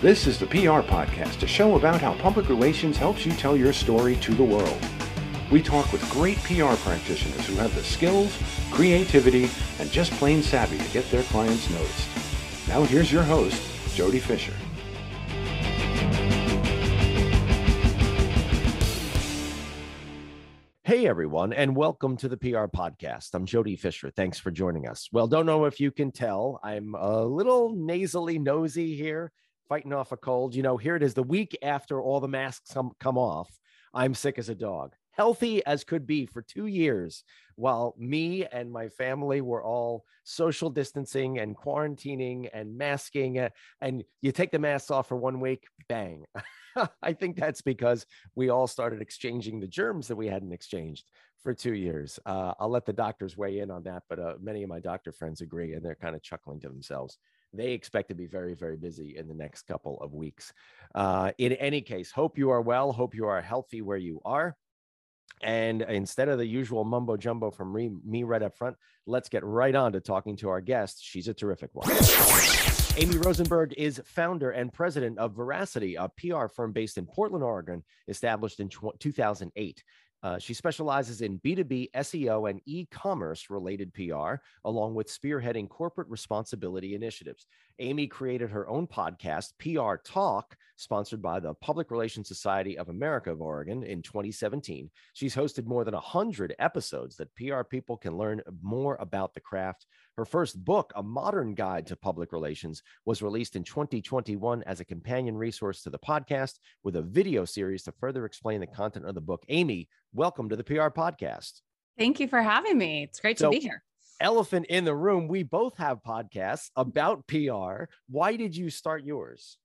This is the PR Podcast, a show about how public relations helps you tell your story to the world. We talk with great PR practitioners who have the skills, creativity, and just plain savvy to get their clients noticed. Now here's your host, Jody Fisher. Hey, everyone, and welcome to the PR podcast. I'm Jody Fisher. Thanks for joining us. Well, don't know if you can tell, I'm a little nasally nosy here, fighting off a cold. You know, here it is the week after all the masks come, come off. I'm sick as a dog, healthy as could be for two years, while me and my family were all social distancing and quarantining and masking. And you take the masks off for one week, bang. I think that's because we all started exchanging the germs that we hadn't exchanged for two years. Uh, I'll let the doctors weigh in on that, but uh, many of my doctor friends agree, and they're kind of chuckling to themselves. They expect to be very, very busy in the next couple of weeks. Uh, in any case, hope you are well. Hope you are healthy where you are. And instead of the usual mumbo jumbo from me, me right up front, let's get right on to talking to our guest. She's a terrific one. Amy Rosenberg is founder and president of Veracity, a PR firm based in Portland, Oregon, established in 2008. Uh, she specializes in B2B SEO and e commerce related PR, along with spearheading corporate responsibility initiatives. Amy created her own podcast, PR Talk, sponsored by the Public Relations Society of America of Oregon in 2017. She's hosted more than 100 episodes that PR people can learn more about the craft. Her first book, A Modern Guide to Public Relations, was released in 2021 as a companion resource to the podcast with a video series to further explain the content of the book. Amy, welcome to the PR podcast. Thank you for having me. It's great so, to be here elephant in the room. We both have podcasts about PR. Why did you start yours?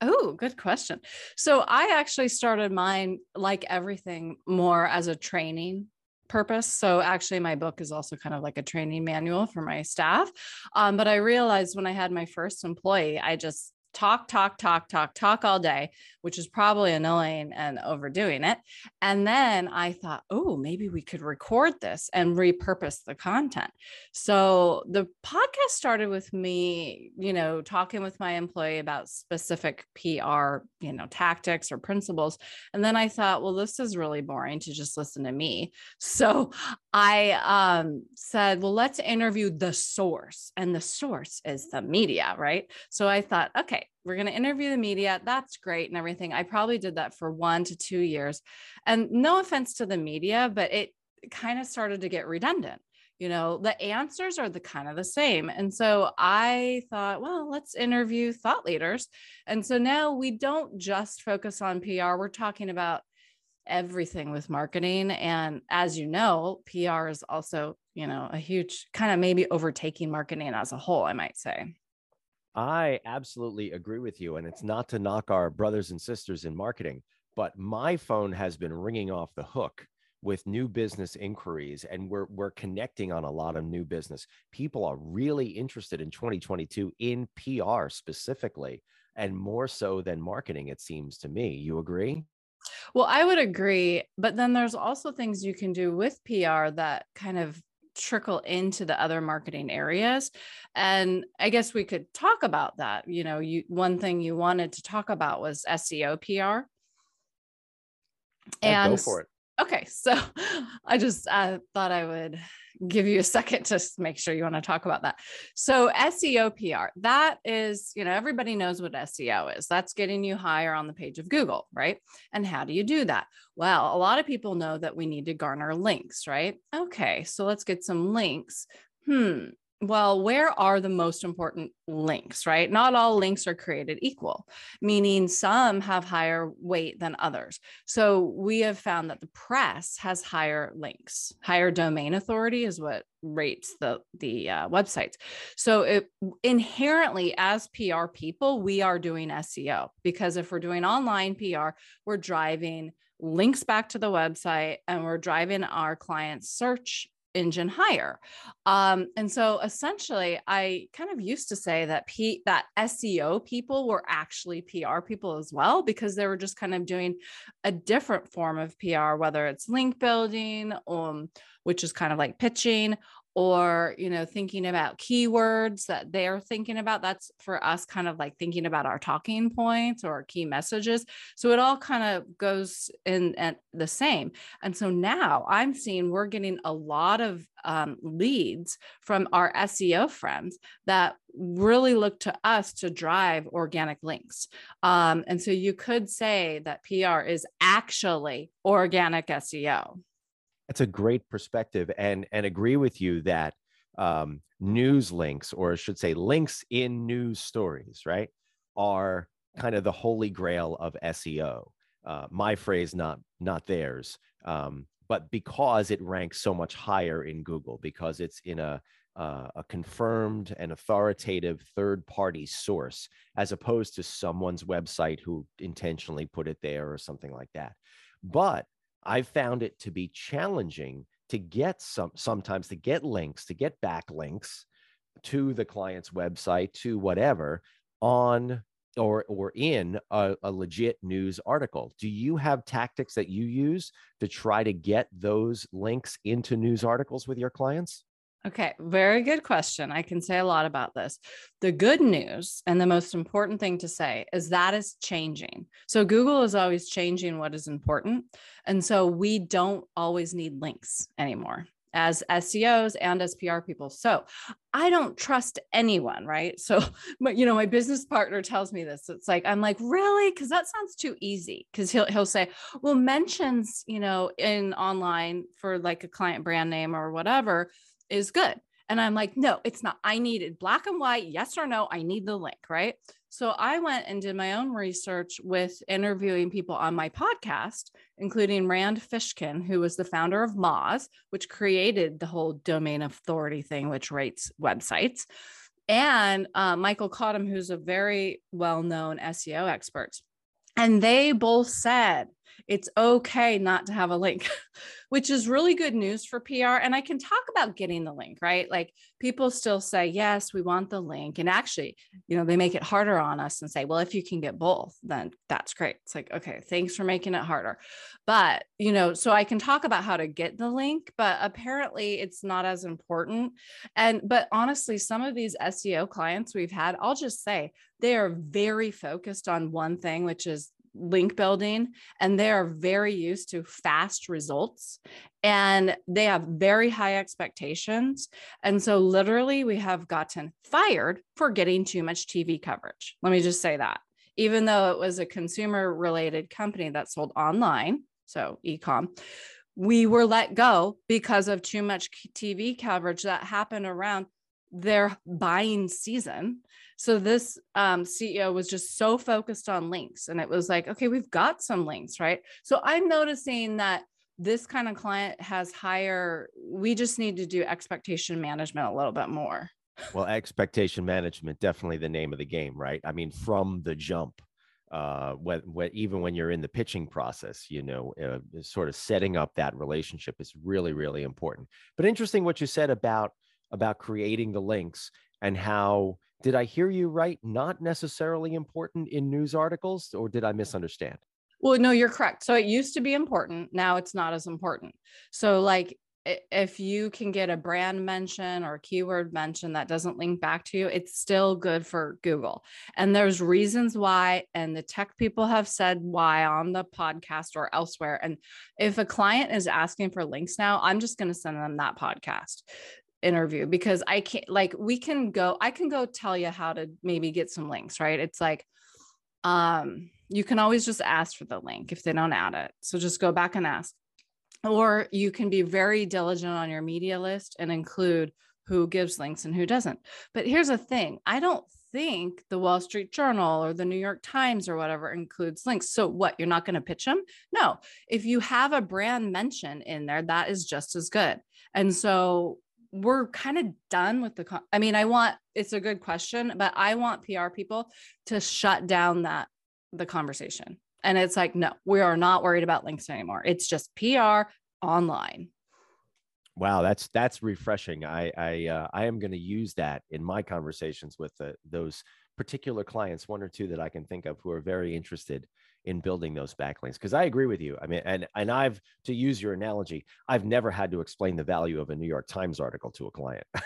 Oh, good question. So I actually started mine like everything more as a training purpose. So actually, my book is also kind of like a training manual for my staff. Um, but I realized when I had my first employee, I just talk, talk, talk, talk, talk all day, which is probably annoying and overdoing it. And then I thought, oh, maybe we could record this and repurpose the content. So the podcast started with me, you know, talking with my employee about specific PR, you know, tactics or principles. And then I thought, well, this is really boring to just listen to me. So I um, said, well, let's interview the source. And the source is the media, right? So I thought, okay, we're going to interview the media. That's great and everything. I probably did that for one to two years. And no offense to the media, but it kind of started to get redundant. You know, the answers are the kind of the same. And so I thought, well, let's interview thought leaders. And so now we don't just focus on PR, we're talking about everything with marketing. And as you know, PR is also, you know, a huge kind of maybe overtaking marketing as a whole, I might say. I absolutely agree with you. And it's not to knock our brothers and sisters in marketing, but my phone has been ringing off the hook with new business inquiries and we're we're connecting on a lot of new business. People are really interested in 2022 in PR specifically and more so than marketing it seems to me. You agree? Well, I would agree, but then there's also things you can do with PR that kind of trickle into the other marketing areas and i guess we could talk about that you know you one thing you wanted to talk about was seo pr and go for it. okay so i just uh, thought i would give you a second to make sure you want to talk about that. So SEO PR, that is, you know, everybody knows what SEO is. That's getting you higher on the page of Google, right? And how do you do that? Well, a lot of people know that we need to garner links, right? Okay, so let's get some links. Hmm, well, where are the most important links, right? Not all links are created equal, meaning some have higher weight than others. So we have found that the press has higher links, higher domain authority is what rates the the uh, websites. So it inherently as PR people, we are doing SEO because if we're doing online PR, we're driving links back to the website and we're driving our clients search engine higher. Um, and so essentially, I kind of used to say that P that SEO people were actually PR people as well, because they were just kind of doing a different form of PR, whether it's link building, um, which is kind of like pitching, or you know thinking about keywords that they're thinking about that's for us kind of like thinking about our talking points or key messages. So it all kind of goes in at the same. And so now i'm seeing we're getting a lot of um, leads from our seo friends that really look to us to drive organic links. Um, and so you could say that pr is actually organic seo that's a great perspective, and and agree with you that um, news links, or I should say, links in news stories, right, are kind of the holy grail of SEO. Uh, my phrase, not not theirs, um, but because it ranks so much higher in Google, because it's in a uh, a confirmed and authoritative third party source as opposed to someone's website who intentionally put it there or something like that. But I've found it to be challenging to get some sometimes to get links, to get backlinks to the client's website, to whatever on or or in a, a, legit news article. Do you have tactics that you use to try to get those links into news articles with your clients? Okay, very good question. I can say a lot about this. The good news and the most important thing to say is that is changing. So Google is always changing what is important. And so we don't always need links anymore as SEOs and as PR people. So I don't trust anyone, right? So, but you know, my business partner tells me this. It's like I'm like, really? Because that sounds too easy. Because he'll he'll say, well, mentions, you know, in online for like a client brand name or whatever is good. And I'm like, no, it's not. I needed black and white, yes or no. I need the link, right? So I went and did my own research with interviewing people on my podcast, including Rand Fishkin, who was the founder of Moz, which created the whole domain authority thing, which rates websites, and uh, Michael Cottam, who's a very well known SEO expert. And they both said it's okay not to have a link, which is really good news for PR. And I can talk about getting the link, right? Like people still say, yes, we want the link. And actually, you know, they make it harder on us and say, well, if you can get both, then that's great. It's like, okay, thanks for making it harder. But, you know, so I can talk about how to get the link, but apparently it's not as important. And, but honestly, some of these SEO clients we've had, I'll just say, they are very focused on one thing, which is link building and they are very used to fast results and they have very high expectations. And so, literally, we have gotten fired for getting too much TV coverage. Let me just say that. Even though it was a consumer related company that sold online, so ecom, we were let go because of too much TV coverage that happened around their buying season. So this um, CEO was just so focused on links, and it was like, okay, we've got some links, right? So I'm noticing that this kind of client has higher. We just need to do expectation management a little bit more. Well, expectation management definitely the name of the game, right? I mean, from the jump. Uh, when, when, even when you're in the pitching process, you know, uh, sort of setting up that relationship is really, really important. But interesting what you said about about creating the links and how did I hear you right? Not necessarily important in news articles, or did I misunderstand? Well, no, you're correct. So it used to be important. Now it's not as important. So, like, if you can get a brand mention or keyword mention that doesn't link back to you, it's still good for Google. And there's reasons why, and the tech people have said why on the podcast or elsewhere. And if a client is asking for links now, I'm just going to send them that podcast interview because I can't like we can go I can go tell you how to maybe get some links, right? It's like um you can always just ask for the link if they don't add it. So just go back and ask. Or you can be very diligent on your media list and include who gives links and who doesn't. But here's the thing, I don't think the Wall Street Journal or the New York Times or whatever includes links. So what, you're not going to pitch them? No. If you have a brand mention in there, that is just as good. And so we're kind of done with the con- i mean i want it's a good question but i want pr people to shut down that the conversation. And it's like no we are not worried about links anymore. It's just pr online. Wow that's that's refreshing. I i uh, i am going to use that in my conversations with the, those particular clients one or two that i can think of who are very interested in building those backlinks because i agree with you i mean and and i've to use your analogy i've never had to explain the value of a new york times article to a client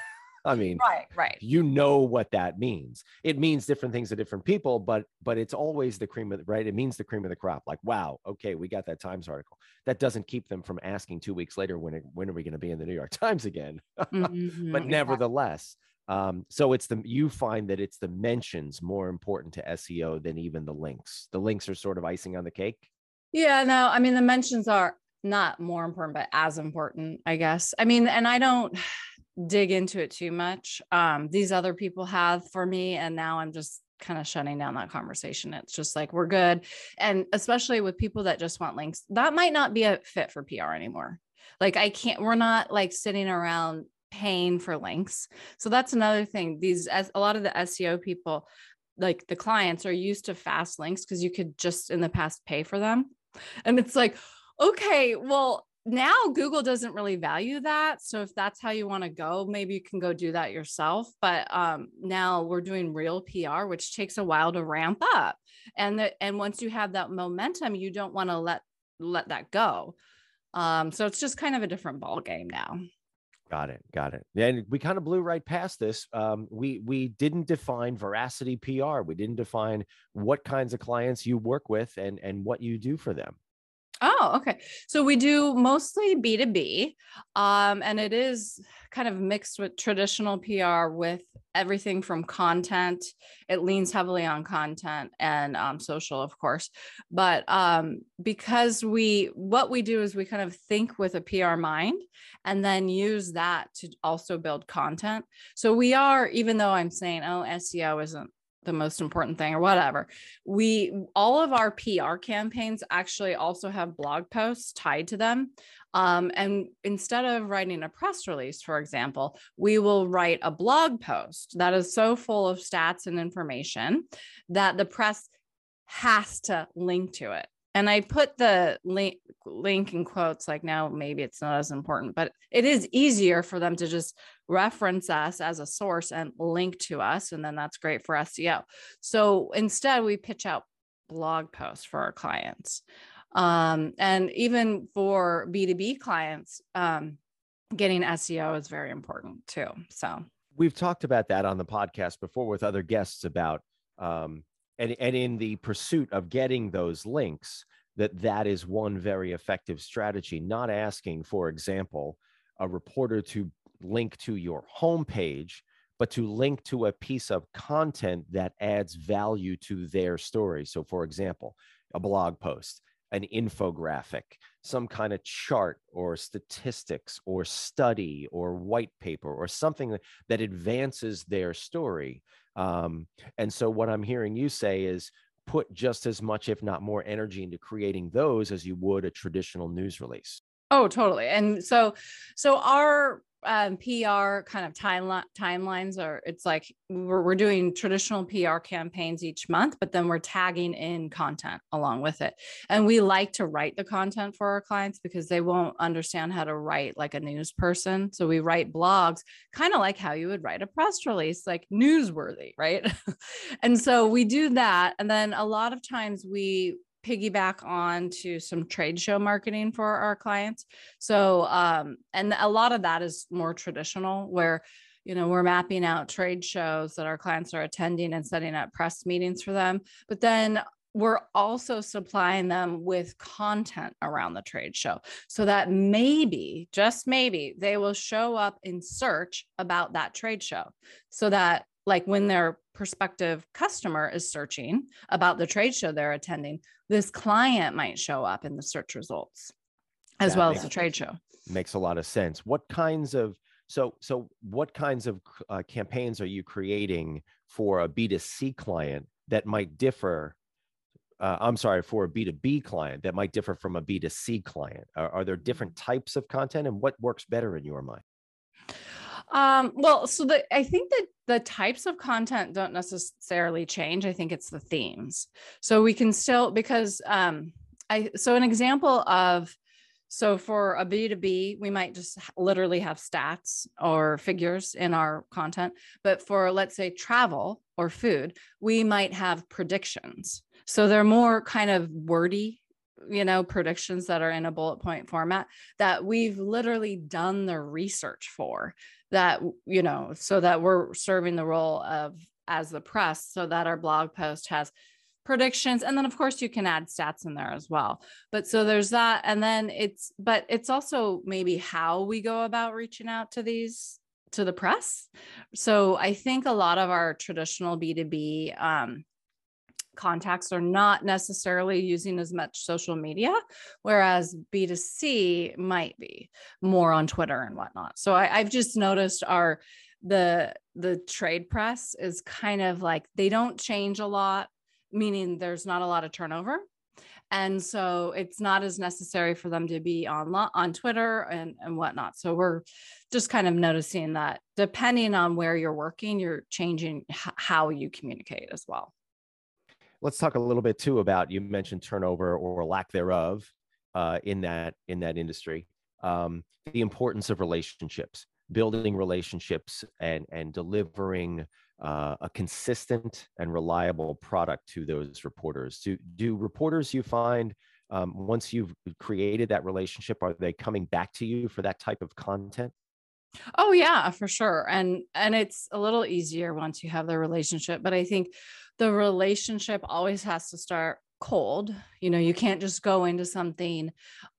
I mean, right, right. You know what that means. It means different things to different people, but but it's always the cream of the right. It means the cream of the crop. Like, wow, okay, we got that Times article. That doesn't keep them from asking two weeks later when it, when are we going to be in the New York Times again? Mm-hmm, but nevertheless, um, so it's the you find that it's the mentions more important to SEO than even the links. The links are sort of icing on the cake. Yeah, no, I mean the mentions are not more important, but as important, I guess. I mean, and I don't dig into it too much. Um, these other people have for me, and now I'm just kind of shutting down that conversation. It's just like we're good. And especially with people that just want links, that might not be a fit for PR anymore. Like I can't, we're not like sitting around paying for links. So that's another thing. These as a lot of the SEO people, like the clients are used to fast links because you could just in the past pay for them. And it's like, okay, well, now Google doesn't really value that. So if that's how you want to go, maybe you can go do that yourself. But um, now we're doing real PR, which takes a while to ramp up. And that, and once you have that momentum, you don't want to let let that go. Um, so it's just kind of a different ball game now. Got it. Got it. And we kind of blew right past this. Um, we we didn't define veracity PR. We didn't define what kinds of clients you work with and and what you do for them. Oh, okay. So we do mostly B2B. Um, and it is kind of mixed with traditional PR with everything from content. It leans heavily on content and um, social, of course. But um, because we, what we do is we kind of think with a PR mind and then use that to also build content. So we are, even though I'm saying, oh, SEO isn't the most important thing or whatever. We all of our PR campaigns actually also have blog posts tied to them. Um, and instead of writing a press release, for example, we will write a blog post that is so full of stats and information that the press has to link to it and I put the link link in quotes like now maybe it's not as important, but it is easier for them to just reference us as a source and link to us. And then that's great for SEO. So instead, we pitch out blog posts for our clients. Um, and even for B2B clients, um, getting SEO is very important too. So we've talked about that on the podcast before with other guests about um, and, and in the pursuit of getting those links that that is one very effective strategy. Not asking for example a reporter to link to your homepage but to link to a piece of content that adds value to their story. So for example a blog post an infographic some kind of chart or statistics or study or white paper or something that advances their story um, and so what I'm hearing you say is put just as much, if not more, energy into creating those as you would a traditional news release. Oh, totally. And so, so our um, PR kind of timeline timelines are it's like we're, we're doing traditional PR campaigns each month, but then we're tagging in content along with it. And we like to write the content for our clients because they won't understand how to write like a news person. So we write blogs kind of like how you would write a press release, like newsworthy, right? and so we do that. And then a lot of times we piggyback on to some trade show marketing for our clients. So, um, and a lot of that is more traditional where, you know, we're mapping out trade shows that our clients are attending and setting up press meetings for them. But then we're also supplying them with content around the trade show so that maybe, just maybe, they will show up in search about that trade show so that like when their prospective customer is searching about the trade show they're attending, this client might show up in the search results as that well as the trade show. Makes a lot of sense. What kinds of so so what kinds of uh, campaigns are you creating for a B2C client that might differ uh, I'm sorry, for a B2B client that might differ from a B2C client? Are, are, there different types of content and what works better in your mind? Um, well, so the I think that the types of content don't necessarily change. I think it's the themes. So we can still because um I so an example of so for a B2B, we might just literally have stats or figures in our content. But for let's say travel or food, we might have predictions. So they're more kind of wordy, you know, predictions that are in a bullet point format that we've literally done the research for that, you know, so that we're serving the role of as the press so that our blog post has predictions and then of course you can add stats in there as well. But so there's that and then it's but it's also maybe how we go about reaching out to these to the press. So i think a lot of our traditional b2b um, contacts are not necessarily using as much social media, whereas B2C might be more on Twitter and whatnot. So I, have just noticed our the the trade press is kind of like they don't change a lot meaning there's not a lot of turnover. And so it's not as necessary for them to be on on Twitter and, and whatnot. So we're just kind of noticing that depending on where you're working, you're changing h- how you communicate as well. Let's talk a little bit too about you mentioned turnover or lack thereof uh, in that in that industry. Um, the importance of relationships, building relationships, and and delivering uh, a consistent and reliable product to those reporters? Do, do reporters you find um, once you've created that relationship, are they coming back to you for that type of content? Oh yeah, for sure. And and it's a little easier once you have the relationship, but I think the relationship always has to start cold. You know you can't just go into something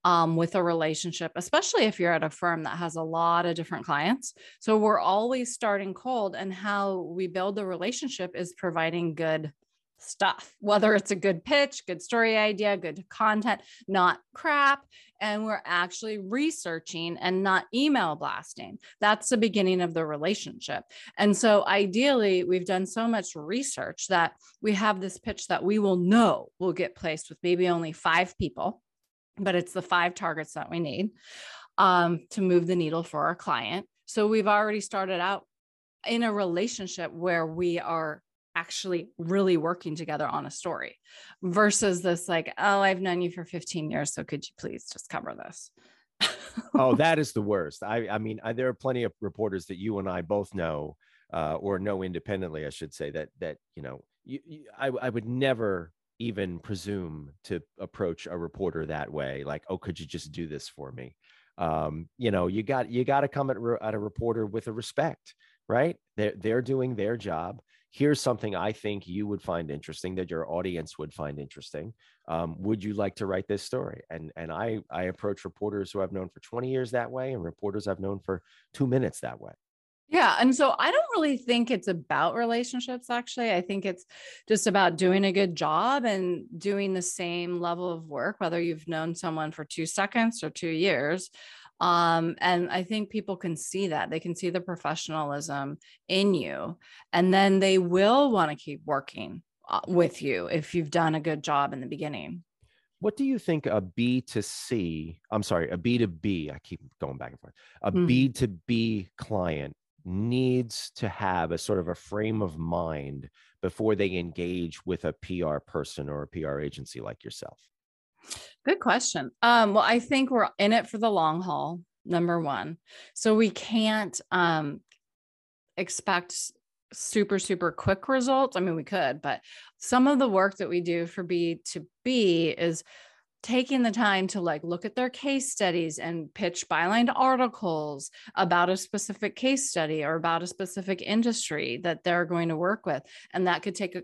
um, with a relationship especially if you're at a firm that has a lot of different clients. So we're always starting cold and how we build the relationship is providing good stuff, whether it's a good pitch, good story idea, good content, not crap. And we're actually researching and not email blasting. That's the beginning of the relationship. And so, ideally, we've done so much research that we have this pitch that we will know will get placed with maybe only five people, but it's the five targets that we need um, to move the needle for our client. So, we've already started out in a relationship where we are actually really working together on a story versus this like oh i've known you for 15 years so could you please just cover this? Oh that is the worst. I i mean I, there are plenty of reporters that you and i both know uh, or know independently i should say that that you know you, you, I, I would never even presume to approach a reporter that way like oh could you just do this for me? Um, you know you got you got to come at, at a reporter with a respect right? They're, they're doing their job here's something I think you would find interesting that your audience would find interesting. Um, would you like to write this story? And and I I approach reporters who I've known for 20 years that way, and reporters I've known for two minutes that way. Yeah. And so I don't really think it's about relationships, actually. I think it's just about doing a good job and doing the same level of work, whether you've known someone for two seconds or two years. Um, and I think people can see that. They can see the professionalism in you. And then they will want to keep working uh, with you if you've done a good job in the beginning. What do you think a B to C, I'm sorry, a B to B, I keep going back and forth, a mm. B to B client needs to have a sort of a frame of mind before they engage with a PR person or a PR agency like yourself? Good question. Um, well, I think we're in it for the long haul, number one. So we can't um, expect super, super quick results. I mean, we could, but some of the work that we do for B2B is taking the time to like look at their case studies and pitch byline articles about a specific case study or about a specific industry that they're going to work with and that could take a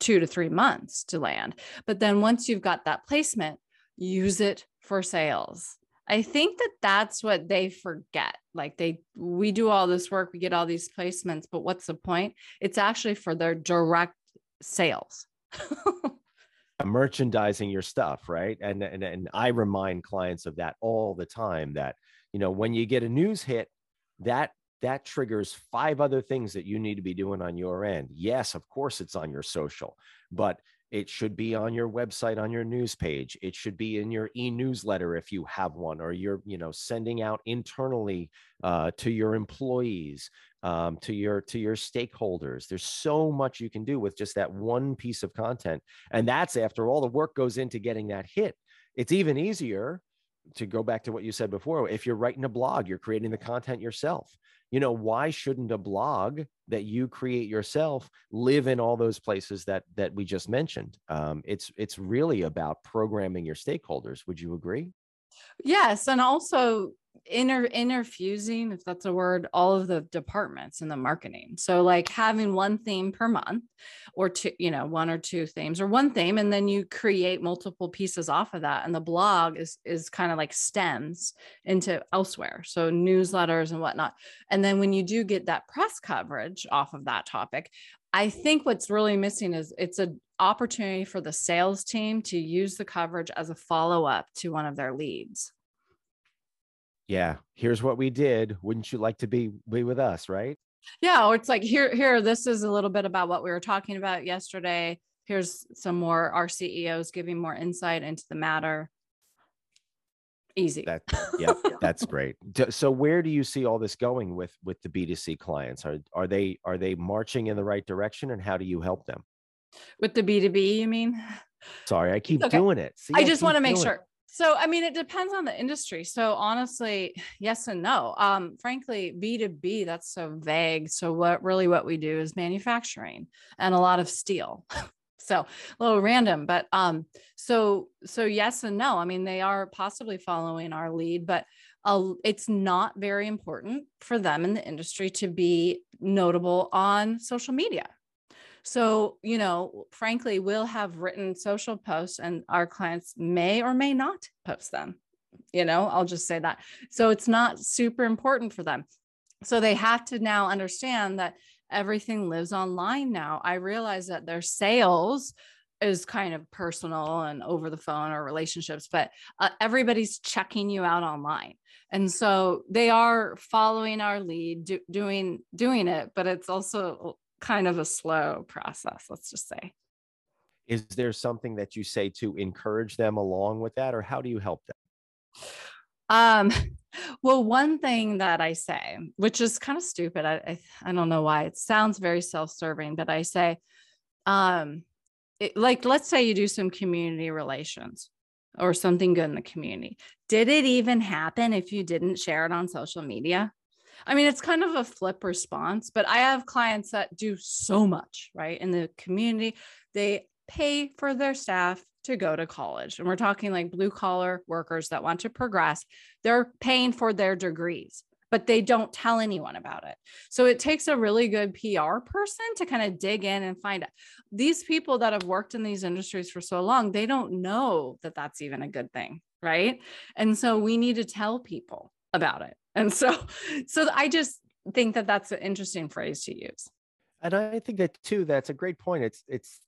two to three months to land. But then once you've got that placement, use it for sales. I think that that's what they forget. Like they, we do all this work, we get all these placements, but what's the point? It's actually for their direct sales. merchandising your stuff right and, and and i remind clients of that all the time that you know when you get a news hit that that triggers five other things that you need to be doing on your end. Yes, of course, it's on your social, but it should be on your website, on your news page. It should be in your e-newsletter if you have one, or you're, you know, sending out internally uh, to your employees, um, to your to your stakeholders. There's so much you can do with just that one piece of content, and that's after all the work goes into getting that hit. It's even easier to go back to what you said before. If you're writing a blog, you're creating the content yourself you know why shouldn't a blog that you create yourself live in all those places that that we just mentioned? Um, it's it's really about programming your stakeholders. Would you agree? Yes and also inter interfusing if that's a word all of the departments in the marketing. So like having one theme per month or two you know one or two themes or one theme and then you create multiple pieces off of that and the blog is is kind of like stems into elsewhere. So newsletters and whatnot. And then when you do get that press coverage off of that topic i think what's really missing is it's an opportunity for the sales team to use the coverage as a follow-up to one of their leads yeah, here's what we did. Wouldn't you like to be be with us, right? Yeah, or it's like here, here, this is a little bit about what we were talking about yesterday. Here's some more our CEOs giving more insight into the matter. Easy. That, yeah, that's great. So where do you see all this going with with the B2C clients? Are are they are they marching in the right direction and how do you help them? With the B2B, you mean? Sorry, I keep okay. doing it. See, I, I just want to make sure. It. So, I mean, it depends on the industry. So, honestly, yes and no. Um, frankly, B2B, that's so vague. So, what really what we do is manufacturing and a lot of steel. so, a little random, but um, so so yes and no. I mean, they are possibly following our lead, but uh, it's not very important for them in the industry to be notable on social media so, you know, frankly, we'll have written social posts and our clients may or may not post them. You know, I'll just say that. So it's not super important for them. So they have to now understand that everything lives online now. I realize that their sales is kind of personal and over the phone or relationships, but uh, everybody's checking you out online. And so they are following our lead, do, doing doing it, but it's also kind of a slow process, let's just say. Is there something that you say to encourage them along with that, or how do you help them? Um, well, one thing that I say, which is kind of stupid, I, I, I don't know why it sounds very self-serving, but I say, um, it, like let's say you do some community relations or something good in the community. Did it even happen if you didn't share it on social media? I mean, it's kind of a flip response, but I have clients that do so much, right? In the community, they pay for their staff to go to college. And we're talking like blue collar workers that want to progress. They're paying for their degrees, but they don't tell anyone about it. So it takes a really good PR person to kind of dig in and find out. These people that have worked in these industries for so long, they don't know that that's even a good thing. Right. And so we need to tell people about it. And so, so I just think that that's an interesting phrase to use. And I think that too, that's a great point. It's, it's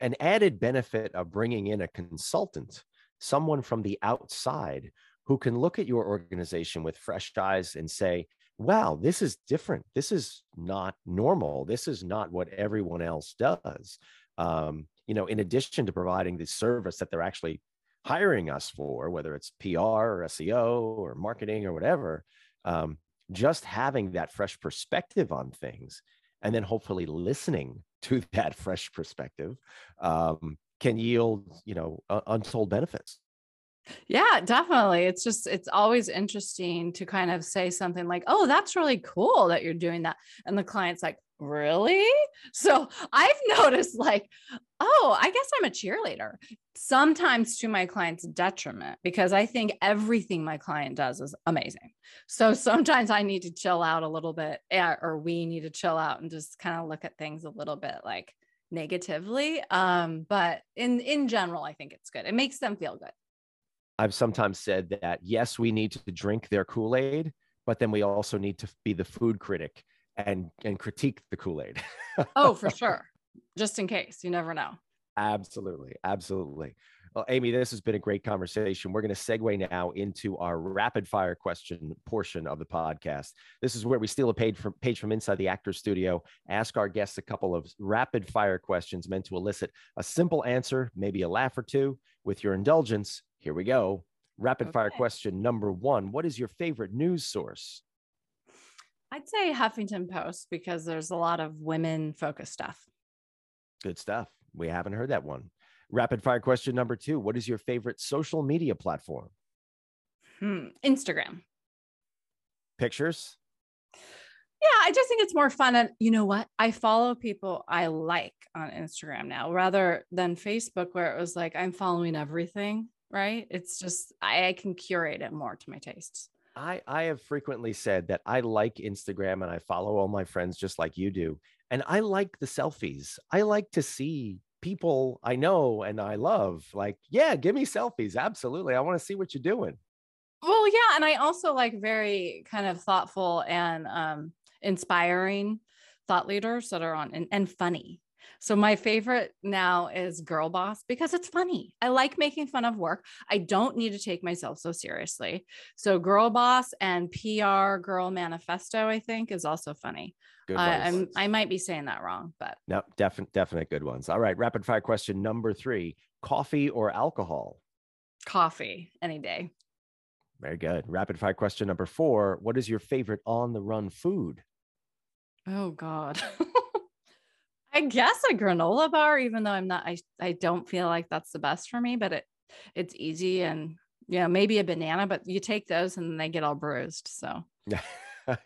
an added benefit of bringing in a consultant, someone from the outside who can look at your organization with fresh eyes and say, wow, this is different. This is not normal. This is not what everyone else does. Um, you know, in addition to providing the service that they're actually hiring us for, whether it's PR or SEO or marketing or whatever, um, just having that fresh perspective on things and then hopefully listening to that fresh perspective um, can yield, you know, uh, untold benefits. Yeah, definitely. It's just, it's always interesting to kind of say something like, oh, that's really cool that you're doing that. And the client's like, really? So I've noticed like, oh, I guess I'm a cheerleader. Sometimes to my client's detriment because I think everything my client does is amazing. So sometimes I need to chill out a little bit, eh, or we need to chill out and just kind of look at things a little bit like negatively. Um, but in in general, I think it's good. It makes them feel good. I've sometimes said that yes, we need to drink their Kool-Aid, but then we also need to be the food critic and and critique the Kool-Aid. oh, for sure. Just in case, you never know. Absolutely, absolutely. Well, Amy, this has been a great conversation. We're going to segue now into our rapid fire question portion of the podcast. This is where we steal a page from, page from inside the actor studio, ask our guests a couple of rapid fire questions meant to elicit a simple answer, maybe a laugh or two. With your indulgence, here we go. Rapid okay. fire question number one What is your favorite news source? I'd say Huffington Post because there's a lot of women focused stuff. Good stuff. We haven't heard that one. Rapid fire question number two What is your favorite social media platform? Hmm. Instagram. Pictures? Yeah, I just think it's more fun. And you know what? I follow people I like on Instagram now rather than Facebook, where it was like I'm following everything, right? It's just I, I can curate it more to my tastes. I, I have frequently said that I like Instagram and I follow all my friends just like you do. And I like the selfies. I like to see people I know and I love. Like, yeah, give me selfies. Absolutely. I want to see what you're doing. Well, yeah. And I also like very kind of thoughtful and um, inspiring thought leaders that are on and, and funny. So my favorite now is Girl Boss because it's funny. I like making fun of work. I don't need to take myself so seriously. So Girl Boss and PR Girl Manifesto, I think, is also funny. Good uh, I'm, I might be saying that wrong, but no, definite, definite good ones. All right, rapid fire question number three: coffee or alcohol? Coffee, any day. Very good. Rapid fire question number four: What is your favorite on the run food? Oh God. I guess a granola bar, even though I'm not, I, I don't feel like that's the best for me, but it it's easy and you know, maybe a banana, but you take those and they get all bruised. So yeah.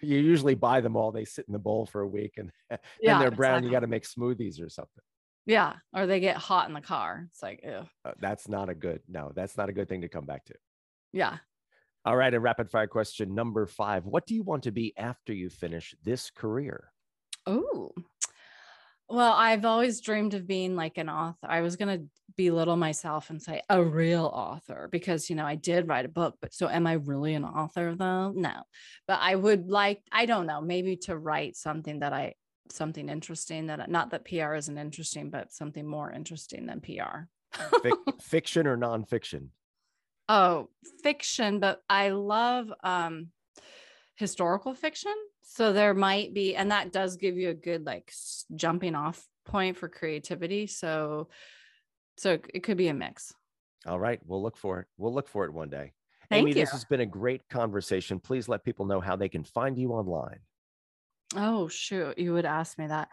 you usually buy them all. They sit in the bowl for a week and then yeah, they're brown. Exactly. You got to make smoothies or something. Yeah. Or they get hot in the car. It's like, ew. Uh, that's not a good, no, that's not a good thing to come back to. Yeah. All right. A rapid fire question number five. What do you want to be after you finish this career? Oh, well, I've always dreamed of being like an author. I was going to belittle myself and say a real author because, you know, I did write a book, but so am I really an author though? No. But I would like, I don't know, maybe to write something that I, something interesting that, not that PR isn't interesting, but something more interesting than PR. Fic- fiction or nonfiction? Oh, fiction, but I love um historical fiction. So there might be, and that does give you a good like jumping off point for creativity. So, so it could be a mix. All right, we'll look for it. We'll look for it one day. Thank Amy, you. this has been a great conversation. Please let people know how they can find you online. Oh shoot, you would ask me that.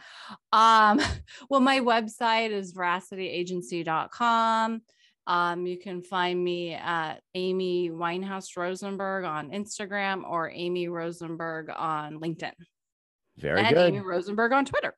Um, well, my website is veracityagency.com. Um, you can find me at Amy Winehouse Rosenberg on Instagram or Amy Rosenberg on LinkedIn. Very and good. Amy Rosenberg on Twitter.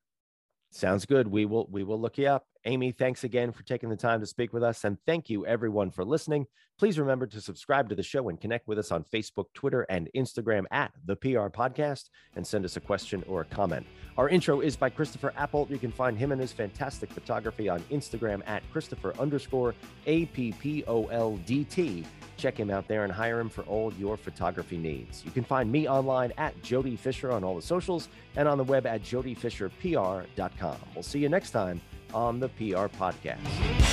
Sounds good. We will we will look you up. Amy, thanks again for taking the time to speak with us. And thank you everyone for listening. Please remember to subscribe to the show and connect with us on Facebook, Twitter, and Instagram at the PR Podcast and send us a question or a comment. Our intro is by Christopher Appoldt. You can find him and his fantastic photography on Instagram at Christopher underscore A P P O L D T. Check him out there and hire him for all your photography needs. You can find me online at Jody Fisher on all the socials and on the web at jodyfisherpr.com. We'll see you next time on the PR Podcast.